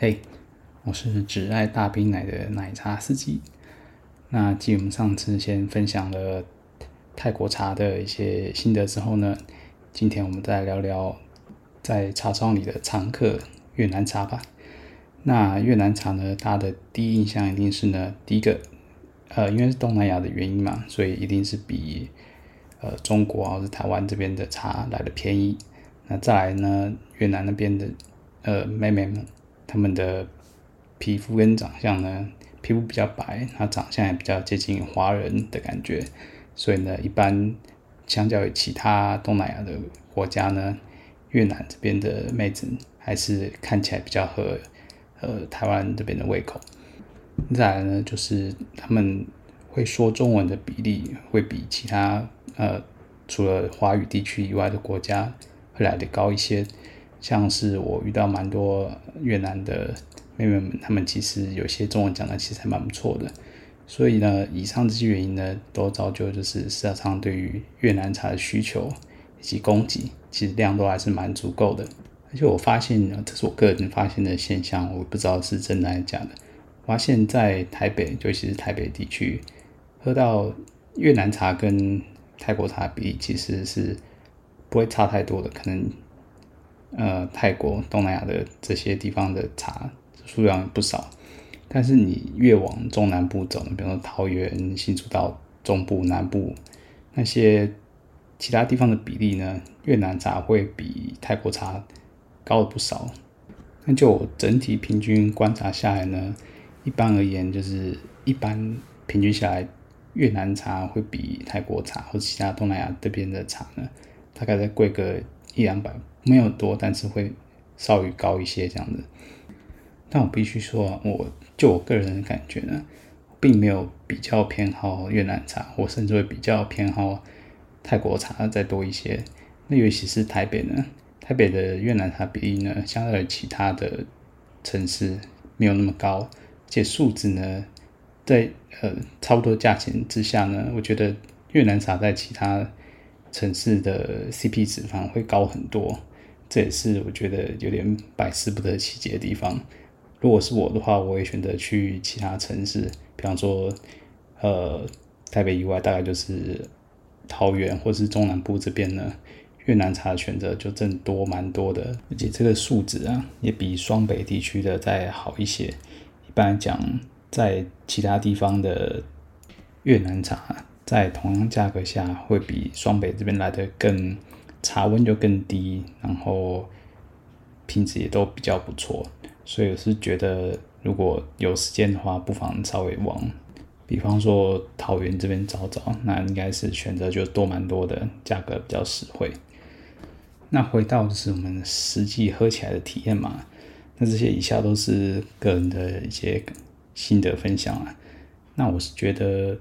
嘿我是只爱大冰奶的奶茶司机。那继我们上次先分享了泰国茶的一些心得之后呢，今天我们再聊聊在茶庄里的常客越南茶吧。那越南茶呢，大家的第一印象一定是呢，第一个，呃，因为是东南亚的原因嘛，所以一定是比呃中国啊或者台湾这边的茶来的便宜。那再来呢，越南那边的呃妹妹们。他们的皮肤跟长相呢，皮肤比较白，他长相也比较接近华人的感觉，所以呢，一般相较于其他东南亚的国家呢，越南这边的妹子还是看起来比较合呃台湾这边的胃口。再来呢，就是他们会说中文的比例会比其他呃除了华语地区以外的国家会来得高一些。像是我遇到蛮多越南的妹妹们，她们其实有些中文讲的其实还蛮不错的，所以呢，以上这些原因呢，都造就就是市场上对于越南茶的需求以及供给，其实量都还是蛮足够的。而且我发现呢，这是我个人发现的现象，我不知道是真的还是假的。发现在台北，尤其是台北地区，喝到越南茶跟泰国茶比，其实是不会差太多的，可能。呃，泰国、东南亚的这些地方的茶数量不少，但是你越往中南部走，比如说桃园、新竹到中部、南部那些其他地方的比例呢，越南茶会比泰国茶高了不少。那就整体平均观察下来呢，一般而言，就是一般平均下来，越南茶会比泰国茶或者其他东南亚这边的茶呢，大概再贵个一两百。没有多，但是会稍微高一些这样子。但我必须说，我就我个人的感觉呢，并没有比较偏好越南茶，我甚至会比较偏好泰国茶再多一些。那尤其是台北呢，台北的越南茶比例呢，相对于其他的城市没有那么高，且素质呢，在呃差不多价钱之下呢，我觉得越南茶在其他城市的 CP 值反而会高很多。这也是我觉得有点百思不得其解的地方。如果是我的话，我也选择去其他城市，比方说，呃，台北以外，大概就是桃园或是中南部这边呢，越南茶的选择就真多蛮多的，而且这个素质啊，也比双北地区的再好一些。一般讲，在其他地方的越南茶，在同样价格下，会比双北这边来的更。茶温就更低，然后品质也都比较不错，所以我是觉得如果有时间的话，不妨稍微往，比方说桃园这边找找，那应该是选择就多蛮多的，价格比较实惠。那回到就是我们实际喝起来的体验嘛，那这些以下都是个人的一些心得分享啊。那我是觉得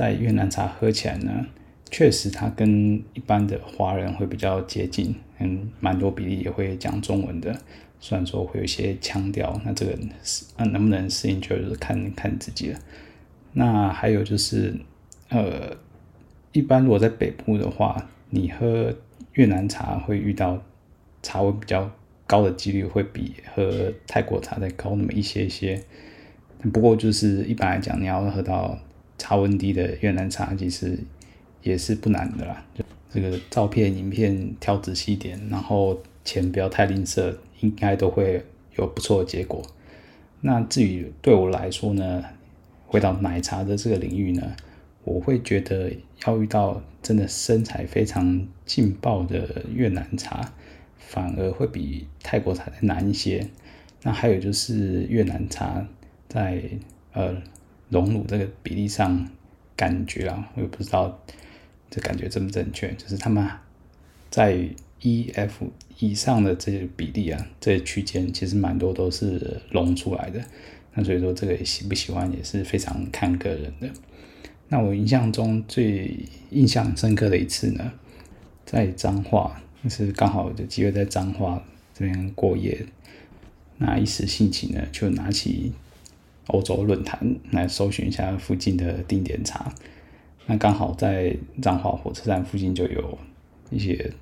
在越南茶喝起来呢。确实，它跟一般的华人会比较接近，嗯，蛮多比例也会讲中文的。虽然说会有一些腔调，那这个是啊，能不能适应就是看看自己了。那还有就是，呃，一般如果在北部的话，你喝越南茶会遇到茶味比较高的几率会比喝泰国茶再高那么一些些。不过就是一般来讲，你要喝到茶温低的越南茶，其实。也是不难的啦，就这个照片、影片挑仔细一点，然后钱不要太吝啬，应该都会有不错的结果。那至于对我来说呢，回到奶茶的这个领域呢，我会觉得要遇到真的身材非常劲爆的越南茶，反而会比泰国茶难一些。那还有就是越南茶在呃隆乳这个比例上，感觉啊，我也不知道。这感觉正不正确？就是他们在 E、F 以上的这些比例啊，这些区间其实蛮多都是隆出来的。那所以说，这个喜不喜欢也是非常看个人的。那我印象中最印象深刻的一次呢，在彰化，就是刚好有机会在彰化这边过夜，那一时兴起呢，就拿起欧洲论坛来搜寻一下附近的定点茶。那刚好在彰化火车站附近就有一些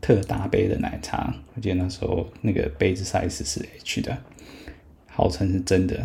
特大杯的奶茶，我记得那时候那个杯子 size 是 H 的，号称是真的，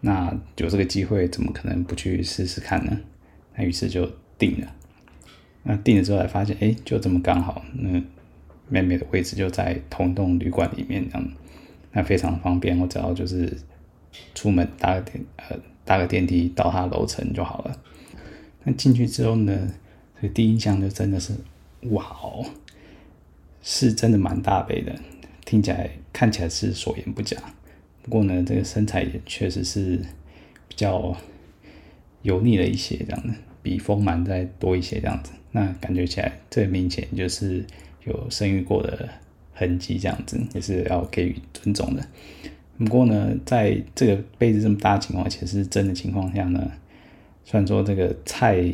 那有这个机会，怎么可能不去试试看呢？那于是就订了。那订了之后才发现，哎，就这么刚好，那妹妹的位置就在同栋旅馆里面，这样，那非常方便。我只要就是出门搭个电呃搭个电梯到他楼层就好了。那进去之后呢，这个第一印象就真的是，哇哦，是真的蛮大杯的，听起来看起来是所言不假。不过呢，这个身材也确实是比较油腻了一些，这样子，比丰满再多一些这样子。那感觉起来，这明显就是。有生育过的痕迹，这样子也是要给予尊重的。不过呢，在这个杯子这么大的情况，其实是真的情况下呢，虽然说这个菜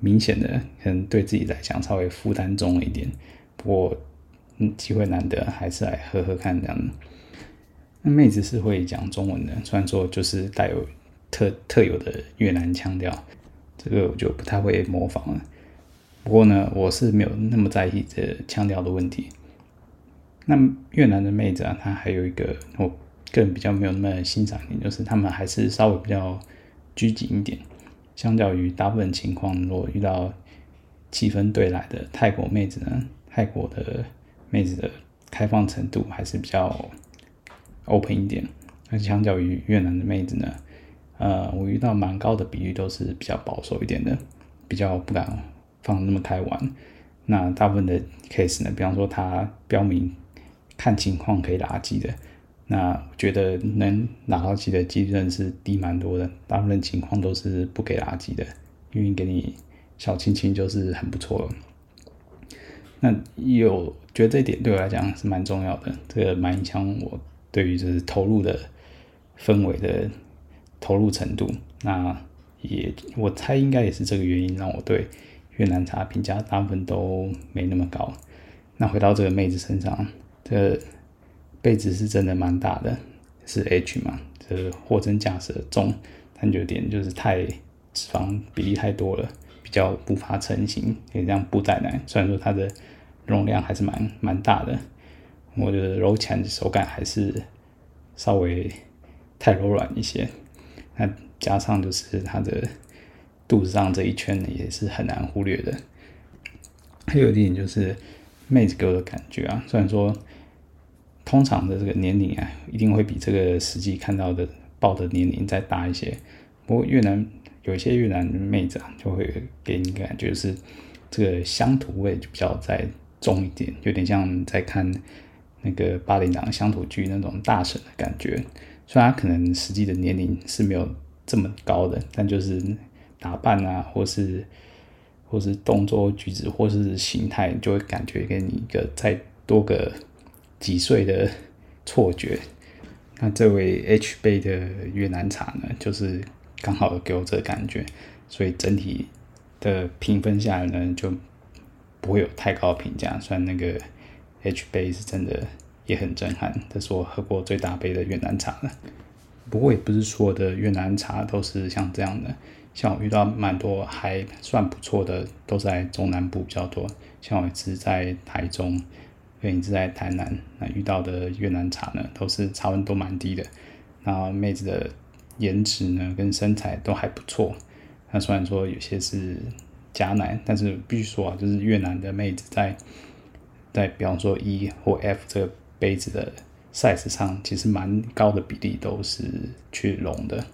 明显的可能对自己来讲稍微负担重了一点，不过嗯，机会难得，还是来喝喝看这样。那妹子是会讲中文的，虽然说就是带有特特有的越南腔调，这个我就不太会模仿了。不过呢，我是没有那么在意这腔调的问题。那越南的妹子啊，她还有一个我个人比较没有那么欣赏一点，就是他们还是稍微比较拘谨一点。相较于大部分情况，如果遇到气氛对来的泰国妹子呢，泰国的妹子的开放程度还是比较 open 一点。那相较于越南的妹子呢，呃，我遇到蛮高的比率都是比较保守一点的，比较不敢。放那么开玩，那大部分的 case 呢，比方说他标明看情况可以拉机的，那我觉得能拿到机的几率是低蛮多的。大部分情况都是不给垃圾的，愿意给你小亲亲就是很不错了。那有觉得这一点对我来讲是蛮重要的，这个蛮影响我对于就是投入的氛围的投入程度。那也我猜应该也是这个原因让我对。越南茶评价大部分都没那么高。那回到这个妹子身上，这被子是真的蛮大的，是 H 嘛，就是货真价实的重，但有点就是太脂肪比例太多了，比较无法成型，可以这样布袋奶。虽然说它的容量还是蛮蛮大的，我觉得揉起来的手感还是稍微太柔软一些。那加上就是它的。肚子上这一圈呢，也是很难忽略的。还有一点就是，妹子给我的感觉啊，虽然说通常的这个年龄啊，一定会比这个实际看到的报的年龄再大一些。不过越南有一些越南妹子啊，就会给你感觉是这个乡土味就比较再重一点，有点像在看那个八点档乡土剧那种大婶的感觉。虽然她可能实际的年龄是没有这么高的，但就是。打扮啊，或是或是动作举止，或是形态，就会感觉给你一个再多个几岁的错觉。那这位 H 杯的越南茶呢，就是刚好给我这个感觉，所以整体的评分下来呢，就不会有太高的评价。虽然那个 H 杯是真的也很震撼，这是我喝过最大杯的越南茶了。不过也不是所有的越南茶都是像这样的。像我遇到蛮多还算不错的，都在中南部比较多。像我一直在台中，跟一直在台南，那遇到的越南茶呢，都是茶温都蛮低的。然后妹子的颜值呢，跟身材都还不错。那虽然说有些是假奶，但是必须说啊，就是越南的妹子在在比方说 E 或 F 这个杯子的 size 上，其实蛮高的比例都是去浓的。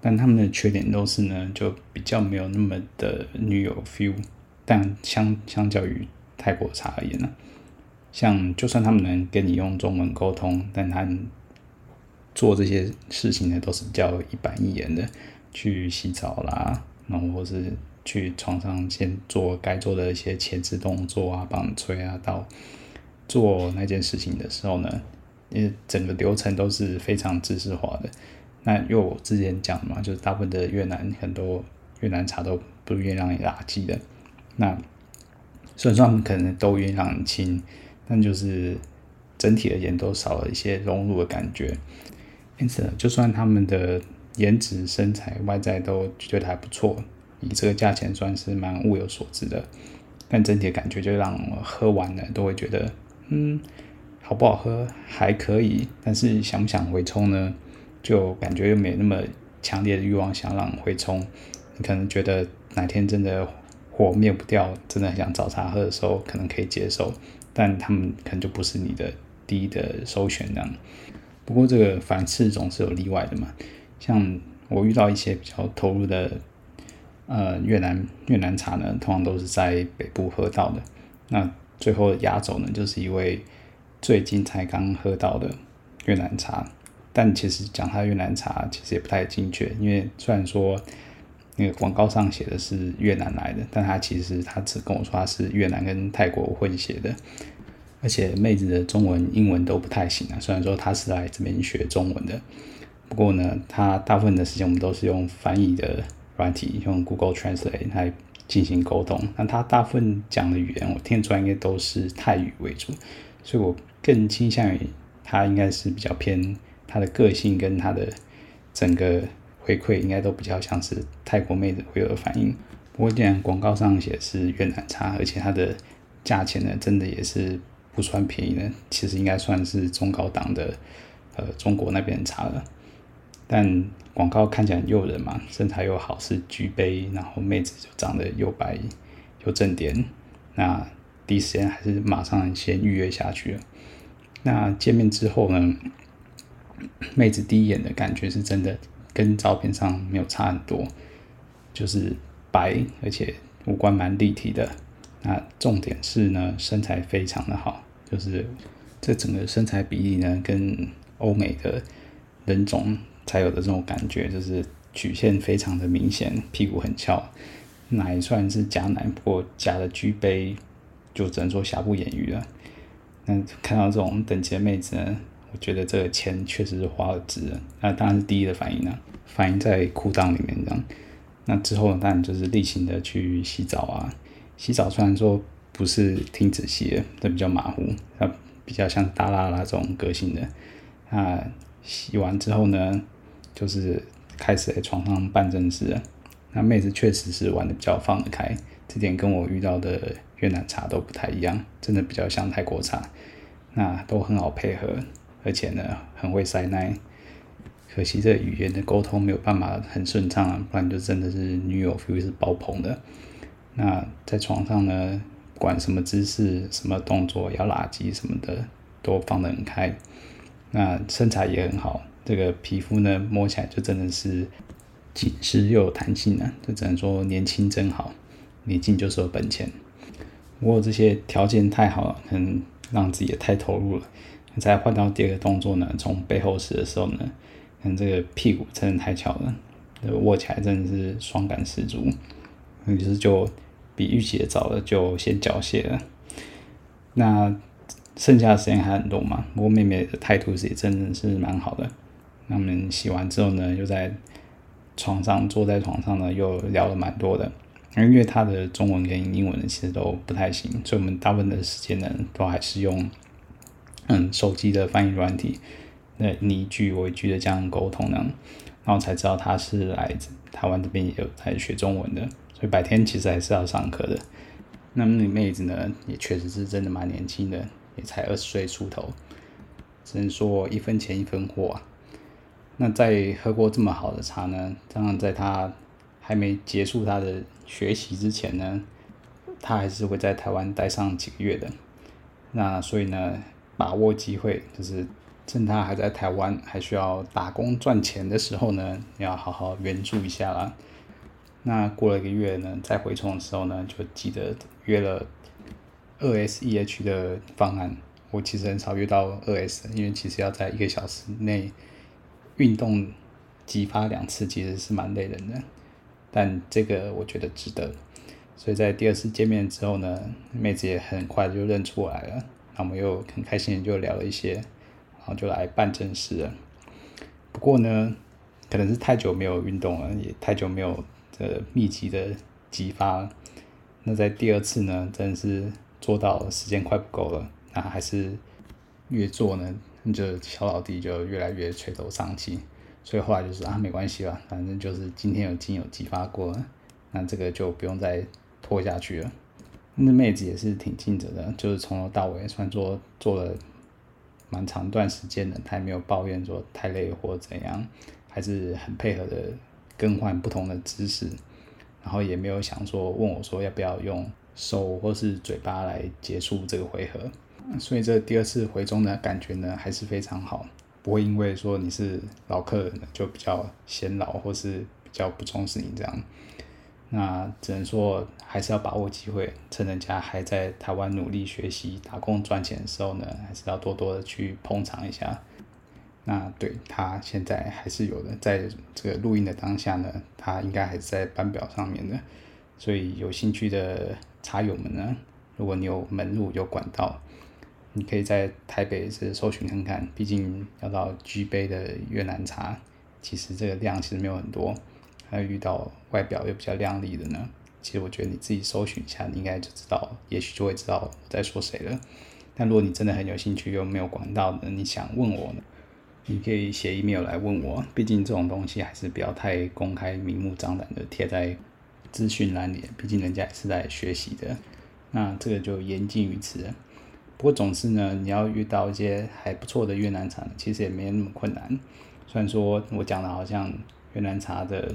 但他们的缺点都是呢，就比较没有那么的女友 feel。但相相较于泰国茶而言呢，像就算他们能跟你用中文沟通，但他做这些事情呢，都是比较一板一眼的，去洗澡啦，然后或是去床上先做该做的一些前置动作啊，帮你吹啊，到做那件事情的时候呢，因为整个流程都是非常知识化的。那因为我之前讲嘛，就是大部分的越南很多越南茶都不愿意让你拉机的。那虽然说他们可能都愿意让你亲，但就是整体而言都少了一些融入的感觉。因此，就算他们的颜值、身材、外在都觉得还不错，以这个价钱算是蛮物有所值的。但整体的感觉就让我喝完了都会觉得，嗯，好不好喝还可以，但是想不想回冲呢？就感觉又没那么强烈的欲望想让回冲。你可能觉得哪天真的火灭不掉，真的很想找茶喝的时候，可能可以接受，但他们可能就不是你的第一的首选这样。不过这个凡事总是有例外的嘛，像我遇到一些比较投入的。呃，越南越南茶呢，通常都是在北部喝到的。那最后压轴呢，就是一位最近才刚喝到的越南茶。但其实讲它越南茶，其实也不太精确，因为虽然说那个广告上写的是越南来的，但他其实他只跟我说他是越南跟泰国混血的，而且妹子的中文、英文都不太行啊。虽然说他是来这边学中文的，不过呢，他大部分的时间我们都是用翻译的。软体用 Google Translate 来进行沟通，那他大部分讲的语言我听出来应该都是泰语为主，所以我更倾向于他应该是比较偏他的个性跟他的整个回馈应该都比较像是泰国妹子会有的反应。不过既然广告上写是越南茶，而且它的价钱呢真的也是不算便宜的，其实应该算是中高档的呃中国那边的茶了。但广告看起来很诱人嘛，身材又好，是举杯，然后妹子就长得又白又正点，那第一时间还是马上先预约下去了。那见面之后呢，妹子第一眼的感觉是真的跟照片上没有差很多，就是白，而且五官蛮立体的。那重点是呢，身材非常的好，就是这整个身材比例呢，跟欧美的人种。才有的这种感觉，就是曲线非常的明显，屁股很翘，奶算是假奶，不过假的橘杯就只能说瑕不掩瑜了。那看到这种等级的妹子，我觉得这个钱确实是花了值了。那当然是第一的反应呢，反应在裤裆里面这样。那之后当然就是例行的去洗澡啊，洗澡虽然说不是挺仔细的，但比较马虎，它比较像大拉拉这种个性的。那洗完之后呢，就是开始在床上办正事。那妹子确实是玩得比较放得开，这点跟我遇到的越南茶都不太一样，真的比较像泰国茶。那都很好配合，而且呢很会塞奶。可惜这语言的沟通没有办法很顺畅啊，不然就真的是女友 feel 是爆棚的。那在床上呢，管什么姿势、什么动作、要拉圾什么的，都放得很开。那身材也很好。这个皮肤呢，摸起来就真的是紧实又有弹性呢，就只能说年轻真好，年轻就是有本钱。不过这些条件太好了，可能让自己也太投入了。再换到第二个动作呢，从背后式的时候呢，可能这个屁股真的太翘了，握起来真的是爽感十足。于是就比预期的早了，就先缴械了。那剩下的时间还很多嘛，不过妹妹的态度是也真的是蛮好的。那我们洗完之后呢，又在床上坐在床上呢，又聊了蛮多的。因为他的中文跟英文其实都不太行，所以我们大部分的时间呢，都还是用嗯手机的翻译软体，那你一句我一句的这样沟通呢，然后才知道他是来自台湾这边也有在学中文的，所以白天其实还是要上课的。那么那妹子呢，也确实是真的蛮年轻的，也才二十岁出头，只能说一分钱一分货啊。那在喝过这么好的茶呢，当然在他还没结束他的学习之前呢，他还是会在台湾待上几个月的。那所以呢，把握机会，就是趁他还在台湾还需要打工赚钱的时候呢，要好好援助一下啦。那过了一个月呢，再回冲的时候呢，就记得约了二 S E H 的方案。我其实很少约到二 S，因为其实要在一个小时内。运动激发两次其实是蛮累人的，但这个我觉得值得。所以在第二次见面之后呢，妹子也很快就认出来了，那我们又很开心就聊了一些，然后就来办正事了。不过呢，可能是太久没有运动了，也太久没有这密集的激发。那在第二次呢，真的是做到时间快不够了，那还是越做呢。就小老弟就越来越垂头丧气，所以后来就是啊，没关系吧，反正就是今天有精油激发过了，那这个就不用再拖下去了。那妹子也是挺尽责的，就是从头到尾算做做了蛮长段时间的，她也没有抱怨说太累或怎样，还是很配合的更换不同的姿势，然后也没有想说问我说要不要用手或是嘴巴来结束这个回合，所以这第二次回中的感觉呢还是非常好，不会因为说你是老客人就比较显老或是比较不重视你这样。那只能说还是要把握机会，趁人家还在台湾努力学习、打工赚钱的时候呢，还是要多多的去捧场一下。那对他现在还是有的，在这个录音的当下呢，他应该还是在班表上面的。所以有兴趣的茶友们呢，如果你有门路、有管道，你可以在台北是搜寻看看。毕竟要到 G 杯的越南茶，其实这个量其实没有很多。还遇到外表又比较靓丽的呢，其实我觉得你自己搜寻一下，你应该就知道，也许就会知道我在说谁了。但如果你真的很有兴趣又没有管道的，你想问我呢，你可以写 email 来问我。毕竟这种东西还是不要太公开、明目张胆的贴在资讯栏里，毕竟人家也是在学习的。那这个就言尽于此。不过总之呢，你要遇到一些还不错的越南茶，其实也没那么困难。虽然说我讲的好像越南茶的。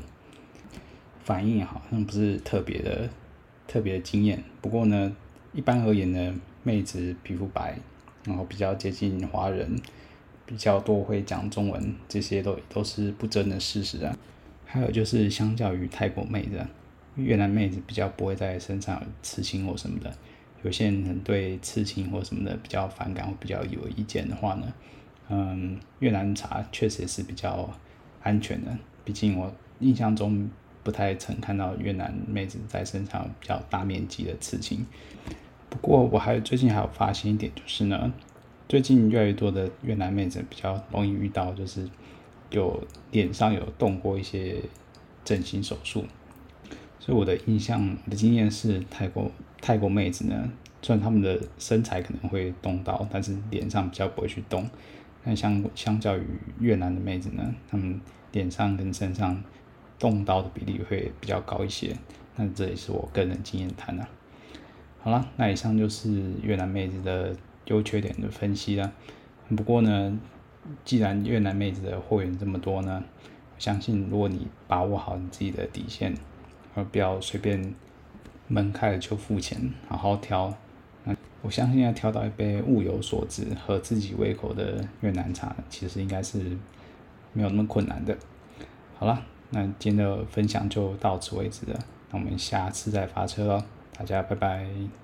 反应好像不是特别的特别惊艳，不过呢，一般而言呢，妹子皮肤白，然后比较接近华人，比较多会讲中文，这些都都是不争的事实啊。还有就是，相较于泰国妹子，越南妹子比较不会在身上有刺青或什么的。有些人对刺青或什么的比较反感或比较有意见的话呢，嗯，越南茶确实是比较安全的，毕竟我印象中。不太曾看到越南妹子在身上比较大面积的刺青，不过我还最近还有发现一点，就是呢，最近越来越多的越南妹子比较容易遇到，就是有脸上有动过一些整形手术，所以我的印象、我的经验是，泰国泰国妹子呢，虽然她们的身材可能会动到，但是脸上比较不会去动，但相相较于越南的妹子呢，她们脸上跟身上。动刀的比例会比较高一些，那这也是我个人经验谈啊。好了，那以上就是越南妹子的优缺点的分析了。不过呢，既然越南妹子的货源这么多呢，我相信如果你把握好你自己的底线，而不要随便门开了就付钱，好好挑，我相信要挑到一杯物有所值、合自己胃口的越南茶，其实应该是没有那么困难的。好了。那今天的分享就到此为止了，那我们下次再发车喽，大家拜拜。